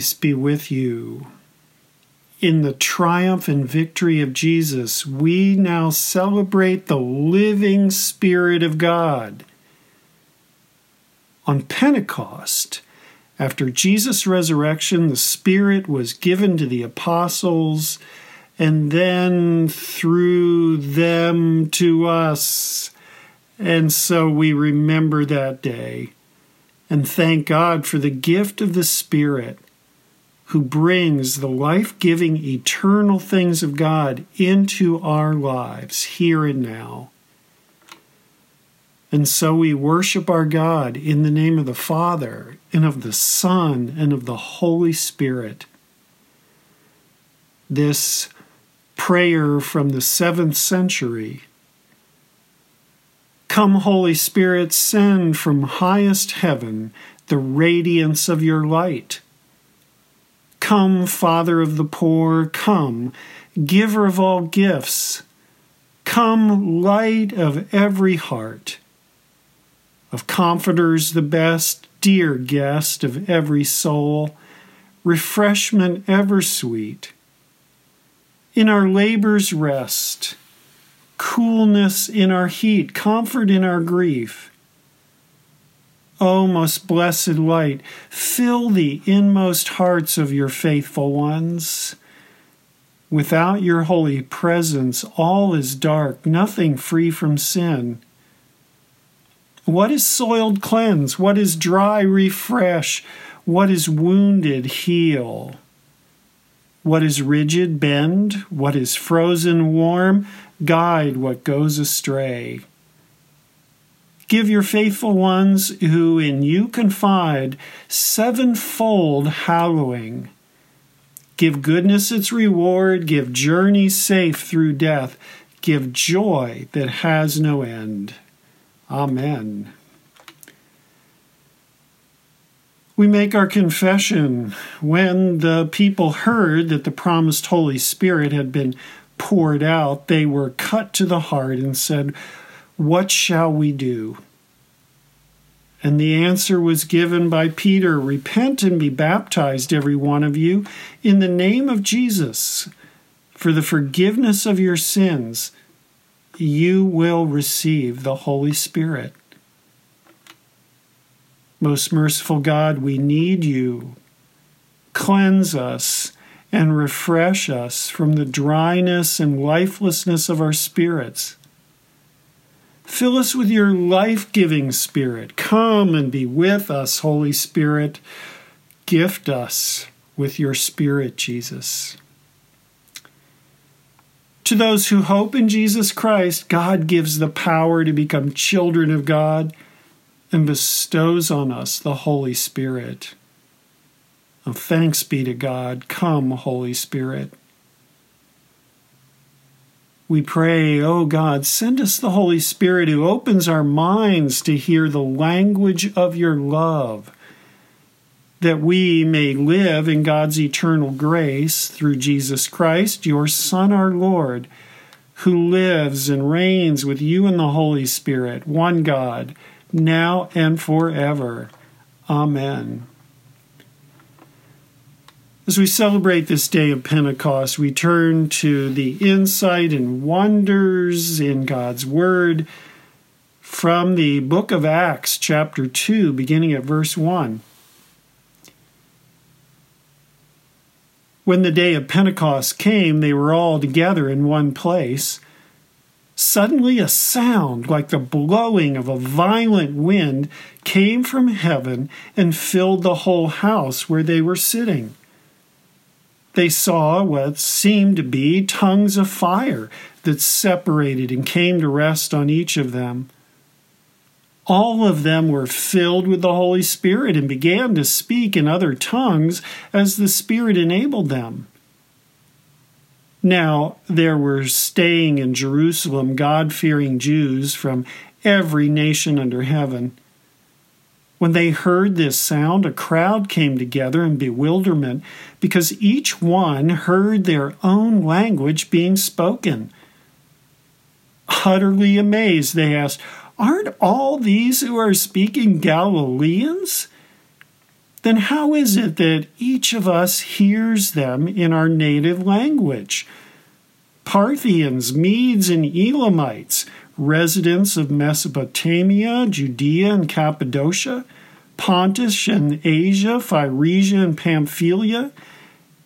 peace be with you. In the triumph and victory of Jesus, we now celebrate the living Spirit of God. On Pentecost, after Jesus' resurrection, the Spirit was given to the apostles, and then through them to us. And so we remember that day and thank God for the gift of the Spirit who brings the life giving, eternal things of God into our lives here and now. And so we worship our God in the name of the Father, and of the Son, and of the Holy Spirit. This prayer from the seventh century Come, Holy Spirit, send from highest heaven the radiance of your light. Come, Father of the poor, come, giver of all gifts. Come, light of every heart of comforters the best, dear guest of every soul, refreshment ever sweet. In our labors rest, coolness in our heat, comfort in our grief. O most blessed light, fill the inmost hearts of your faithful ones. Without your holy presence, all is dark, nothing free from sin. What is soiled cleanse? What is dry refresh? What is wounded heal? What is rigid bend? What is frozen warm? Guide what goes astray. Give your faithful ones who in you confide sevenfold hallowing. Give goodness its reward, give journey safe through death, give joy that has no end. Amen. We make our confession when the people heard that the promised Holy Spirit had been poured out, they were cut to the heart and said, What shall we do? And the answer was given by Peter Repent and be baptized, every one of you, in the name of Jesus, for the forgiveness of your sins you will receive the Holy Spirit. Most merciful God, we need you. Cleanse us and refresh us from the dryness and lifelessness of our spirits. Fill us with your life giving Spirit. Come and be with us, Holy Spirit. Gift us with your Spirit, Jesus. To those who hope in Jesus Christ, God gives the power to become children of God and bestows on us the Holy Spirit. Oh, thanks be to God. Come, Holy Spirit. We pray, O oh God, send us the Holy Spirit who opens our minds to hear the language of your love that we may live in God's eternal grace through Jesus Christ, your Son, our Lord, who lives and reigns with you in the Holy Spirit, one God, now and forever. Amen. As we celebrate this day of Pentecost, we turn to the insight and wonders in God's Word from the book of Acts, chapter 2, beginning at verse 1. When the day of Pentecost came, they were all together in one place. Suddenly, a sound like the blowing of a violent wind came from heaven and filled the whole house where they were sitting. They saw what seemed to be tongues of fire that separated and came to rest on each of them all of them were filled with the Holy Spirit and began to speak in other tongues as the Spirit enabled them. Now, there were staying in Jerusalem God fearing Jews from every nation under heaven. When they heard this sound, a crowd came together in bewilderment because each one heard their own language being spoken. Utterly amazed, they asked, Aren't all these who are speaking Galileans? then how is it that each of us hears them in our native language? Parthians, Medes, and Elamites, residents of Mesopotamia, Judea, and Cappadocia, Pontus and Asia, Phrygia and Pamphylia,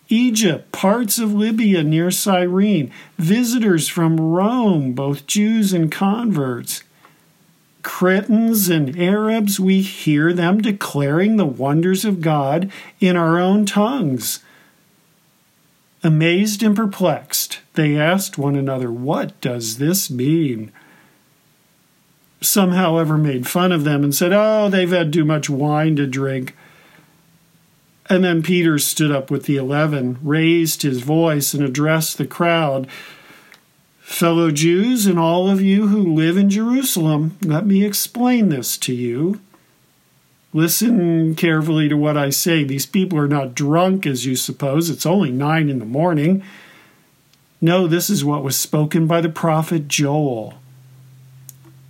Egypt, parts of Libya near Cyrene, visitors from Rome, both Jews and converts. Cretans and Arabs, we hear them declaring the wonders of God in our own tongues. Amazed and perplexed, they asked one another, What does this mean? Some, however, made fun of them and said, Oh, they've had too much wine to drink. And then Peter stood up with the eleven, raised his voice, and addressed the crowd. Fellow Jews, and all of you who live in Jerusalem, let me explain this to you. Listen carefully to what I say. These people are not drunk, as you suppose. It's only nine in the morning. No, this is what was spoken by the prophet Joel.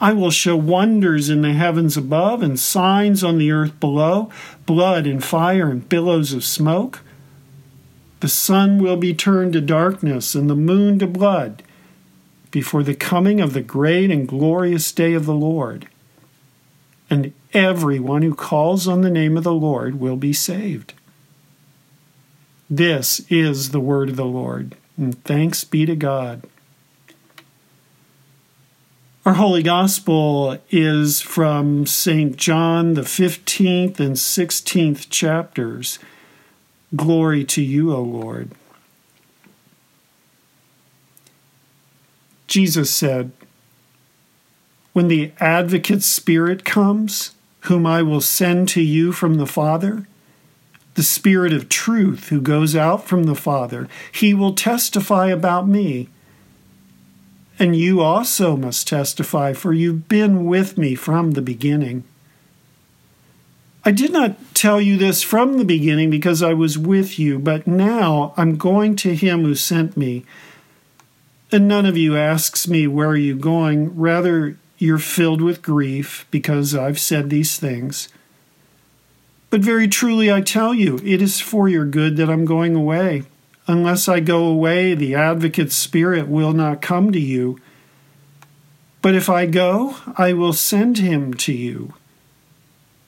I will show wonders in the heavens above and signs on the earth below blood and fire and billows of smoke. The sun will be turned to darkness and the moon to blood before the coming of the great and glorious day of the Lord. And everyone who calls on the name of the Lord will be saved. This is the word of the Lord, and thanks be to God. Our Holy Gospel is from St. John, the 15th and 16th chapters. Glory to you, O Lord. Jesus said, When the Advocate Spirit comes, whom I will send to you from the Father, the Spirit of truth who goes out from the Father, he will testify about me and you also must testify, for you've been with me from the beginning. I did not tell you this from the beginning because I was with you, but now I'm going to him who sent me. And none of you asks me, Where are you going? Rather, you're filled with grief because I've said these things. But very truly I tell you, it is for your good that I'm going away. Unless I go away, the advocate's spirit will not come to you. But if I go, I will send him to you.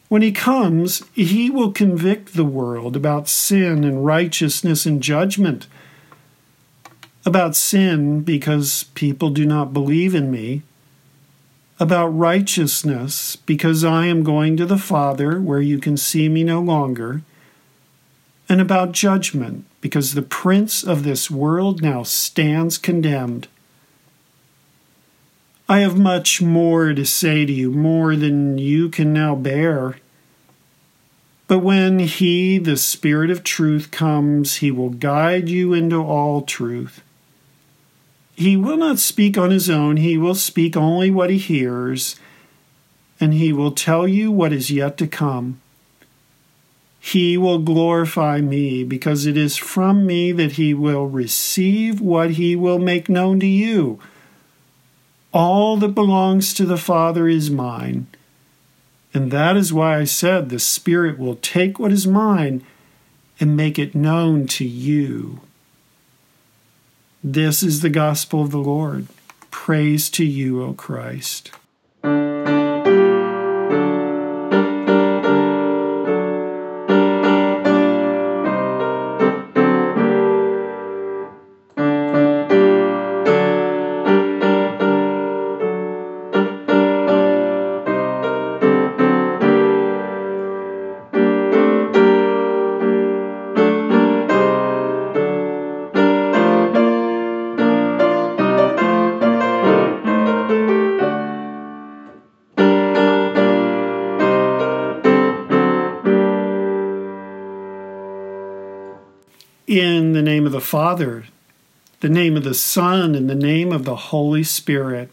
When he comes, he will convict the world about sin and righteousness and judgment. About sin, because people do not believe in me. About righteousness, because I am going to the Father where you can see me no longer and about judgment, because the prince of this world now stands condemned. I have much more to say to you, more than you can now bear. But when He, the Spirit of truth, comes, He will guide you into all truth. He will not speak on His own, He will speak only what He hears, and He will tell you what is yet to come. He will glorify me, because it is from me that he will receive what he will make known to you. All that belongs to the Father is mine. And that is why I said the Spirit will take what is mine and make it known to you. This is the gospel of the Lord. Praise to you, O Christ. Father, the name of the Son, and the name of the Holy Spirit.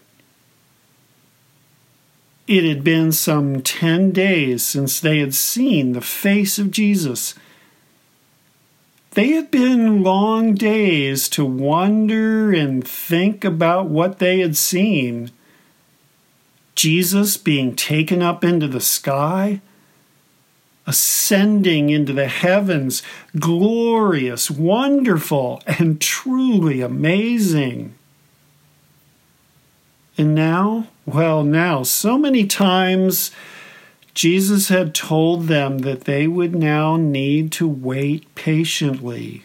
It had been some ten days since they had seen the face of Jesus. They had been long days to wonder and think about what they had seen. Jesus being taken up into the sky, ascending into the heavens, glorious, wonderful, and truly amazing. And now, well, now, so many times Jesus had told them that they would now need to wait patiently.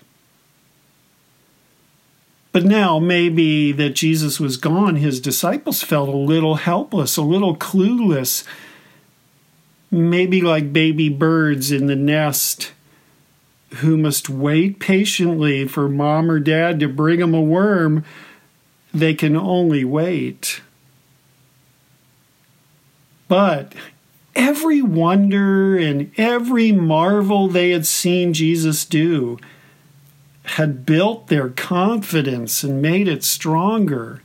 But now, maybe that Jesus was gone, his disciples felt a little helpless, a little clueless, maybe like baby birds in the nest who must wait patiently for mom or dad to bring them a worm. They can only wait. But every wonder and every marvel they had seen Jesus do had built their confidence and made it stronger.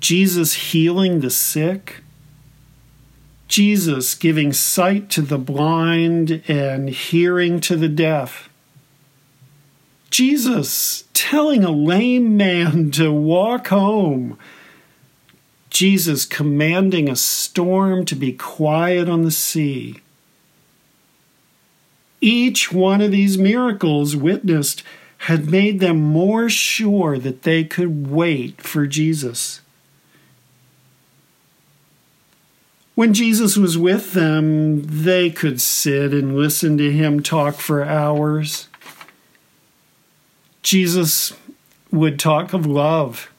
Jesus healing the sick, Jesus giving sight to the blind and hearing to the deaf. Jesus telling a lame man to walk home Jesus commanding a storm to be quiet on the sea. Each one of these miracles witnessed had made them more sure that they could wait for Jesus. When Jesus was with them, they could sit and listen to him talk for hours. Jesus would talk of love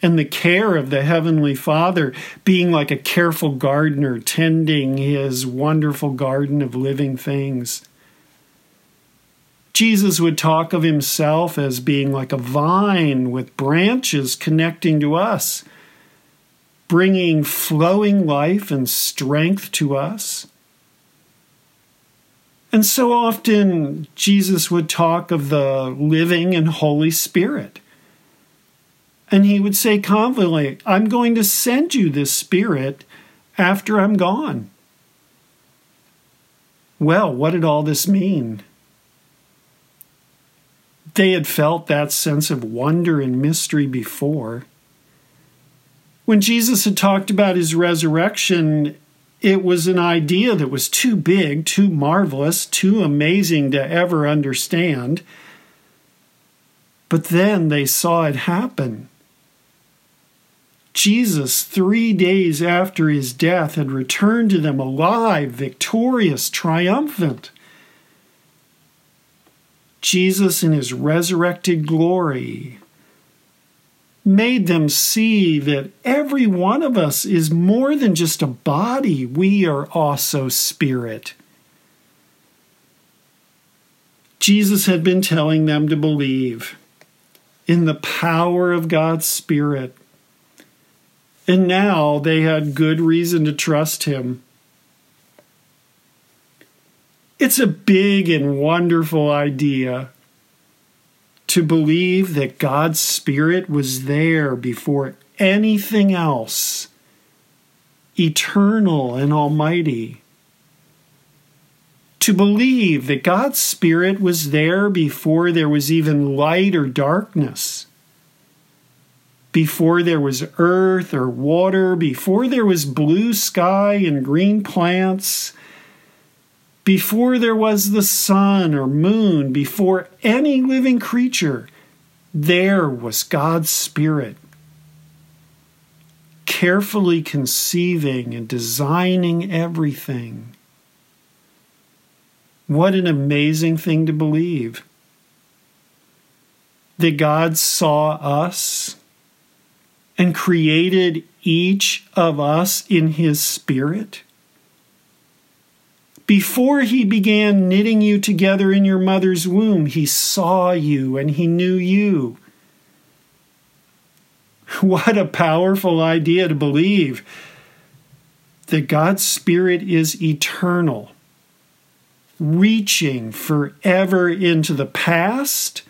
and the care of the Heavenly Father, being like a careful gardener tending his wonderful garden of living things. Jesus would talk of himself as being like a vine with branches connecting to us, bringing flowing life and strength to us. And so often, Jesus would talk of the living and Holy Spirit and he would say confidently, I'm going to send you this Spirit after I'm gone. Well, what did all this mean? They had felt that sense of wonder and mystery before. When Jesus had talked about his resurrection, it was an idea that was too big, too marvelous, too amazing to ever understand. But then they saw it happen. Jesus, three days after his death, had returned to them alive, victorious, triumphant. Jesus, in his resurrected glory, made them see that every one of us is more than just a body, we are also spirit. Jesus had been telling them to believe in the power of God's Spirit and now they had good reason to trust him. It's a big and wonderful idea to believe that God's Spirit was there before anything else, eternal and almighty. To believe that God's Spirit was there before there was even light or darkness before there was earth or water, before there was blue sky and green plants, before there was the sun or moon, before any living creature, there was God's Spirit, carefully conceiving and designing everything. What an amazing thing to believe! That God saw us and created each of us in his spirit? Before he began knitting you together in your mother's womb, he saw you and he knew you. What a powerful idea to believe that God's Spirit is eternal, reaching forever into the past,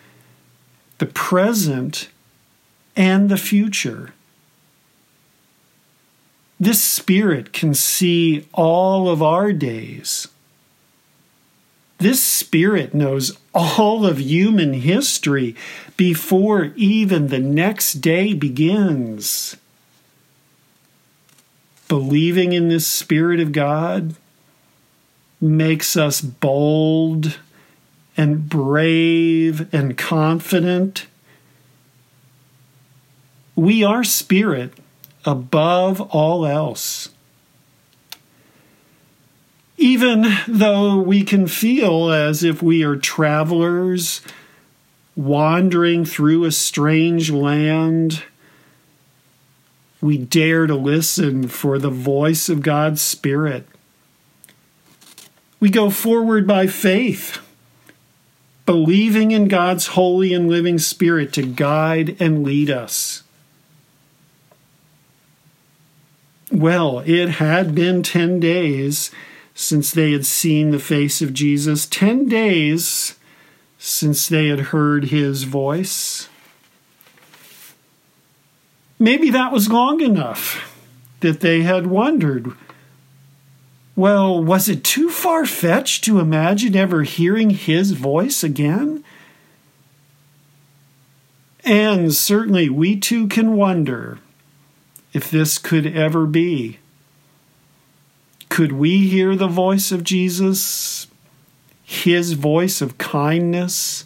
the present, and the future. This Spirit can see all of our days. This Spirit knows all of human history before even the next day begins. Believing in this Spirit of God makes us bold and brave and confident. We are spirit above all else. Even though we can feel as if we are travelers wandering through a strange land, we dare to listen for the voice of God's Spirit we go forward by faith, believing in God's holy and living Spirit to guide and lead us. Well, it had been 10 days since they had seen the face of Jesus, 10 days since they had heard his voice. Maybe that was long enough that they had wondered well, was it too far fetched to imagine ever hearing his voice again? And certainly we too can wonder if this could ever be. Could we hear the voice of Jesus, his voice of kindness,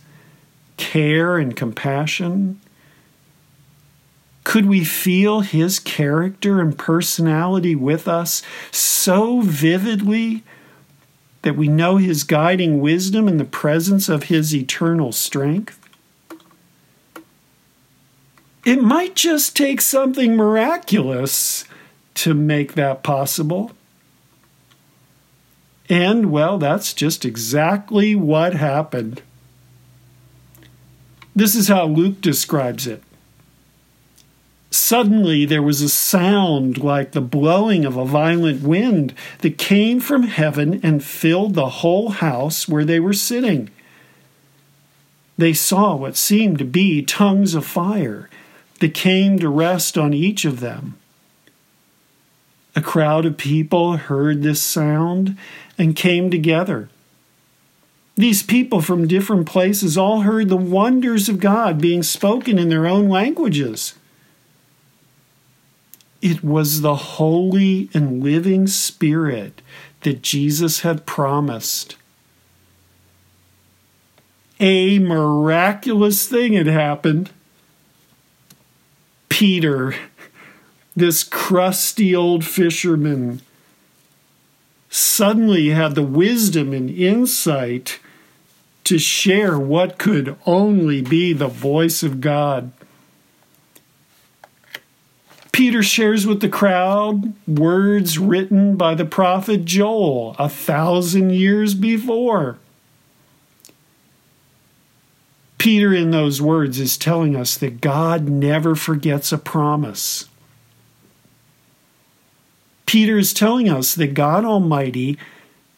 care, and compassion? Could we feel his character and personality with us so vividly that we know his guiding wisdom in the presence of his eternal strength? It might just take something miraculous to make that possible. And, well, that's just exactly what happened. This is how Luke describes it. Suddenly there was a sound like the blowing of a violent wind that came from heaven and filled the whole house where they were sitting. They saw what seemed to be tongues of fire that came to rest on each of them. A crowd of people heard this sound and came together. These people from different places all heard the wonders of God being spoken in their own languages. It was the Holy and living Spirit that Jesus had promised. A miraculous thing had happened. Peter, this crusty old fisherman, suddenly had the wisdom and insight to share what could only be the voice of God. Peter shares with the crowd words written by the prophet Joel a thousand years before. Peter, in those words, is telling us that God never forgets a promise. Peter is telling us that God Almighty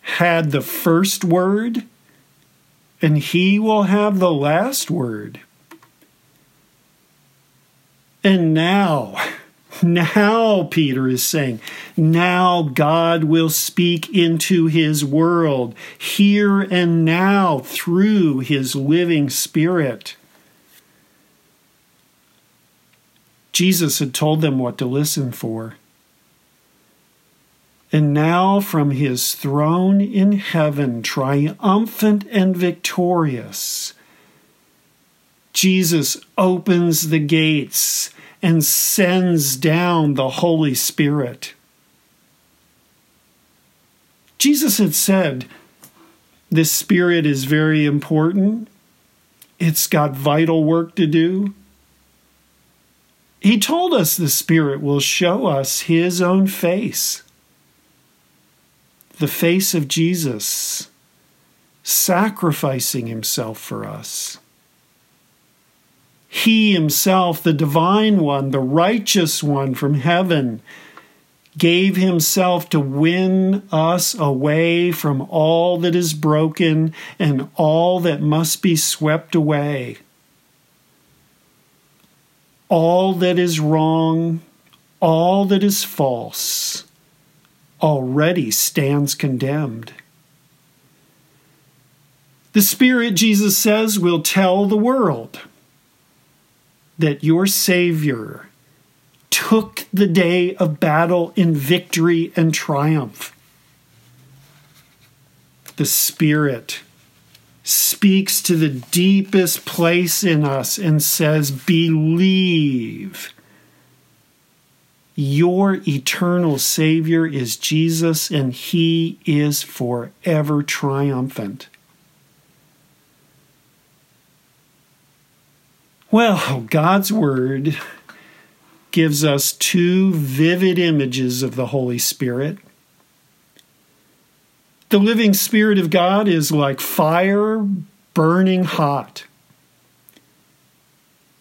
had the first word and he will have the last word. And now, now, Peter is saying, now God will speak into his world here and now through his living spirit. Jesus had told them what to listen for. And now, from his throne in heaven, triumphant and victorious, Jesus opens the gates and sends down the Holy Spirit. Jesus had said, This Spirit is very important. It's got vital work to do. He told us the Spirit will show us His own face the face of Jesus sacrificing Himself for us. He himself, the divine one, the righteous one from heaven, gave himself to win us away from all that is broken and all that must be swept away. All that is wrong, all that is false, already stands condemned. The Spirit, Jesus says, will tell the world that your Savior took the day of battle in victory and triumph. The Spirit speaks to the deepest place in us and says, Believe. Your eternal Savior is Jesus, and He is forever triumphant. Well, God's Word gives us two vivid images of the Holy Spirit. The living Spirit of God is like fire burning hot.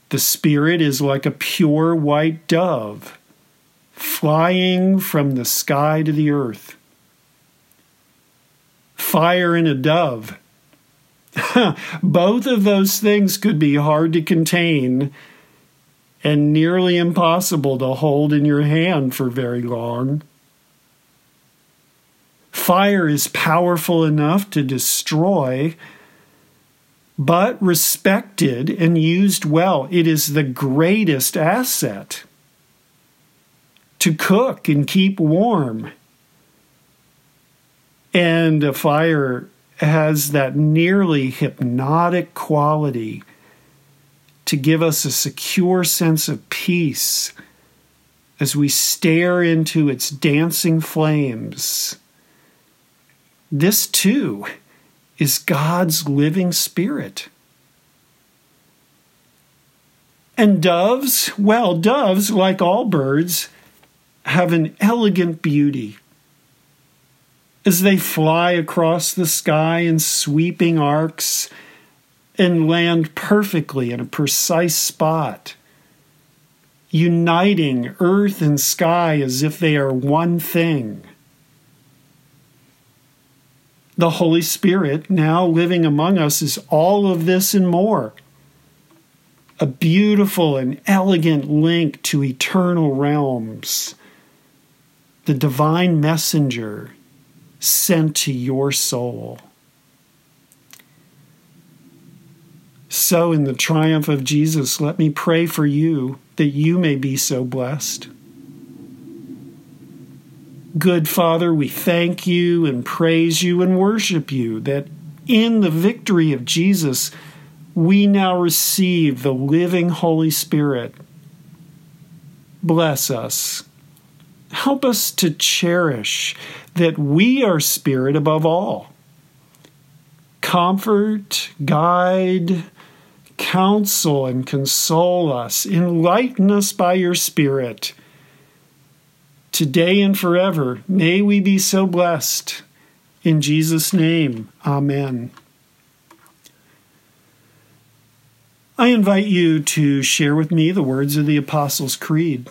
The Spirit is like a pure white dove flying from the sky to the earth. Fire and a dove. Both of those things could be hard to contain and nearly impossible to hold in your hand for very long. Fire is powerful enough to destroy, but respected and used well, it is the greatest asset to cook and keep warm. And a fire has that nearly hypnotic quality to give us a secure sense of peace as we stare into its dancing flames. This too is God's living spirit. And doves, well, doves, like all birds, have an elegant beauty. As they fly across the sky in sweeping arcs, and land perfectly in a precise spot, uniting earth and sky as if they are one thing. The Holy Spirit, now living among us, is all of this and more. A beautiful and elegant link to eternal realms. The divine messenger sent to your soul. So, in the triumph of Jesus, let me pray for you that you may be so blessed. Good Father, we thank you and praise you and worship you that in the victory of Jesus, we now receive the living Holy Spirit. Bless us. Help us to cherish that we are Spirit above all. Comfort, guide, counsel and console us, enlighten us by your Spirit. Today and forever, may we be so blessed. In Jesus' name, Amen. I invite you to share with me the words of the Apostles' Creed.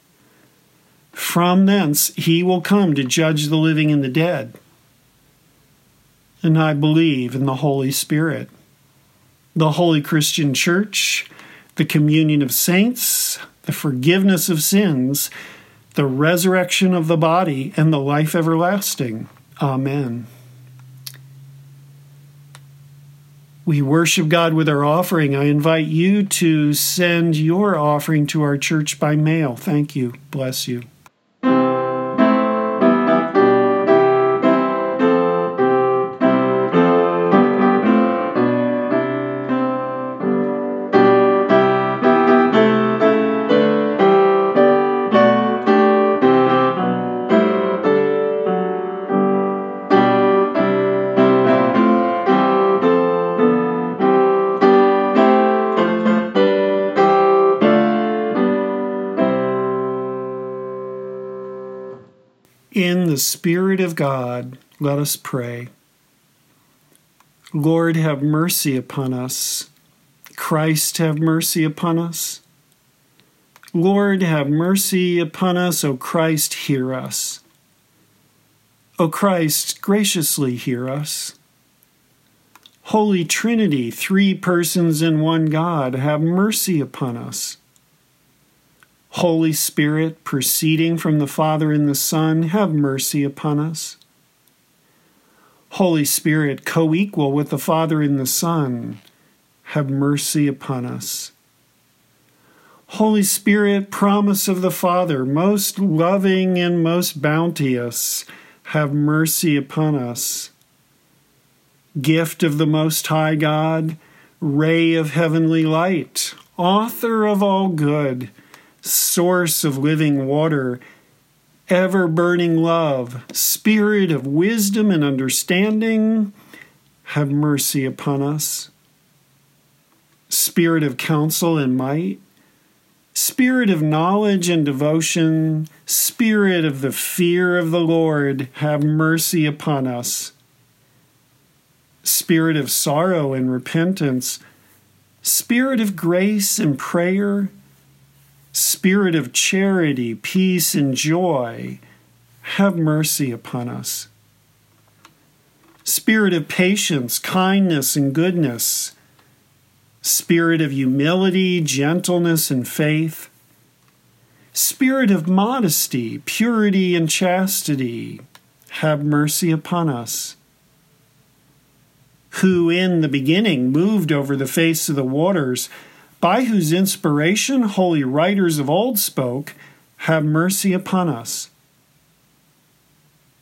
From thence he will come to judge the living and the dead. And I believe in the Holy Spirit the Holy Christian Church, the communion of saints, the forgiveness of sins, the resurrection of the body, and the life everlasting. Amen. We worship God with our offering. I invite you to send your offering to our church by mail. Thank you. Bless you. Spirit of God, let us pray. Lord, have mercy upon us. Christ, have mercy upon us. Lord, have mercy upon us. O Christ, hear us. O Christ, graciously hear us. Holy Trinity, three persons in one God, have mercy upon us. Holy Spirit, proceeding from the Father and the Son, have mercy upon us. Holy Spirit, co equal with the Father and the Son, have mercy upon us. Holy Spirit, promise of the Father, most loving and most bounteous, have mercy upon us. Gift of the Most High God, ray of heavenly light, author of all good, source of living water, ever burning love, spirit of wisdom and understanding, have mercy upon us. Spirit of counsel and might, Spirit of knowledge and devotion, Spirit of the fear of the Lord, have mercy upon us. Spirit of sorrow and repentance, Spirit of grace and prayer, Spirit of charity, peace, and joy, have mercy upon us. Spirit of patience, kindness, and goodness, spirit of humility, gentleness, and faith, spirit of modesty, purity, and chastity, have mercy upon us. Who in the beginning moved over the face of the waters, by whose inspiration holy writers of old spoke, have mercy upon us.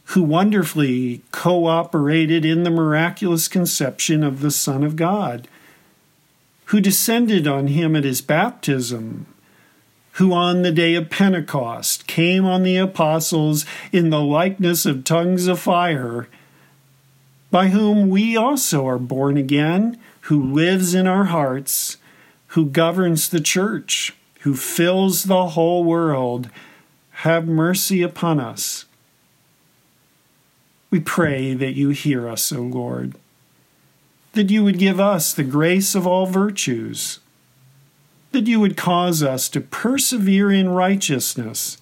Who wonderfully cooperated in the miraculous conception of the Son of God who descended on him at his baptism, who on the day of Pentecost came on the apostles in the likeness of tongues of fire, by whom we also are born again, who lives in our hearts, who governs the church, who fills the whole world, have mercy upon us. We pray that you hear us, O Lord that you would give us the grace of all virtues, that you would cause us to persevere in righteousness,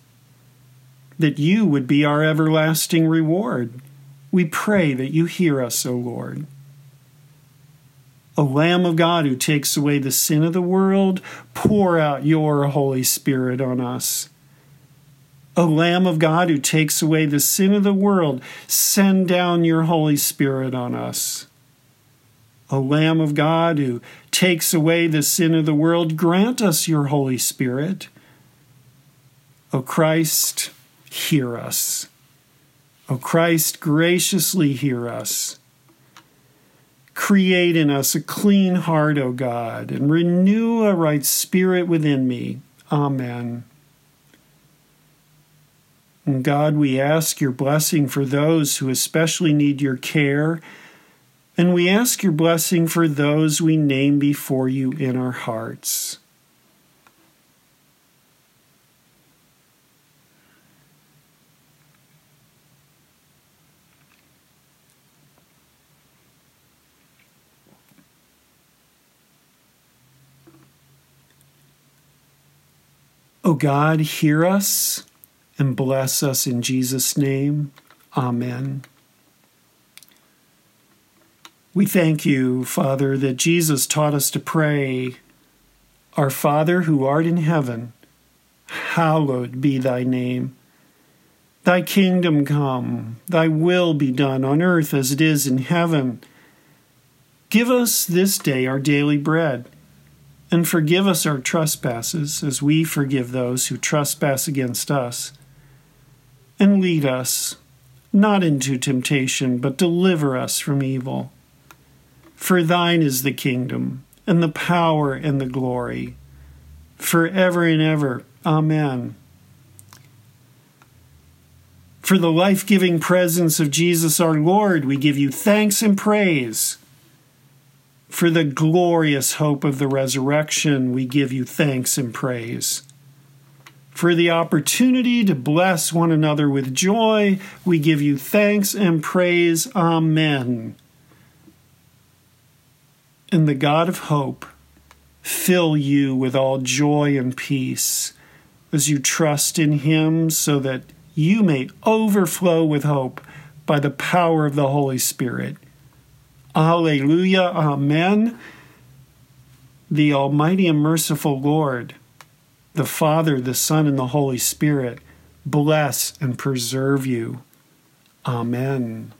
that you would be our everlasting reward. We pray that you hear us, O Lord. O Lamb of God who takes away the sin of the world, pour out your Holy Spirit on us. O Lamb of God who takes away the sin of the world, send down your Holy Spirit on us. O Lamb of God who takes away the sin of the world, grant us your Holy Spirit. O Christ, hear us. O Christ, graciously hear us. Create in us a clean heart, O God, and renew a right spirit within me. Amen. And God, we ask your blessing for those who especially need your care and we ask your blessing for those we name before you in our hearts. O God, hear us and bless us in Jesus' name. Amen. We thank you, Father, that Jesus taught us to pray, Our Father who art in heaven, hallowed be thy name. Thy kingdom come, thy will be done on earth as it is in heaven. Give us this day our daily bread, and forgive us our trespasses as we forgive those who trespass against us. And lead us not into temptation, but deliver us from evil. For thine is the kingdom, and the power, and the glory, forever and ever. Amen. For the life giving presence of Jesus our Lord, we give you thanks and praise. For the glorious hope of the resurrection, we give you thanks and praise. For the opportunity to bless one another with joy, we give you thanks and praise. Amen. And the God of hope fill you with all joy and peace as you trust in him so that you may overflow with hope by the power of the Holy Spirit. Alleluia. Amen. The Almighty and merciful Lord, the Father, the Son, and the Holy Spirit bless and preserve you. Amen.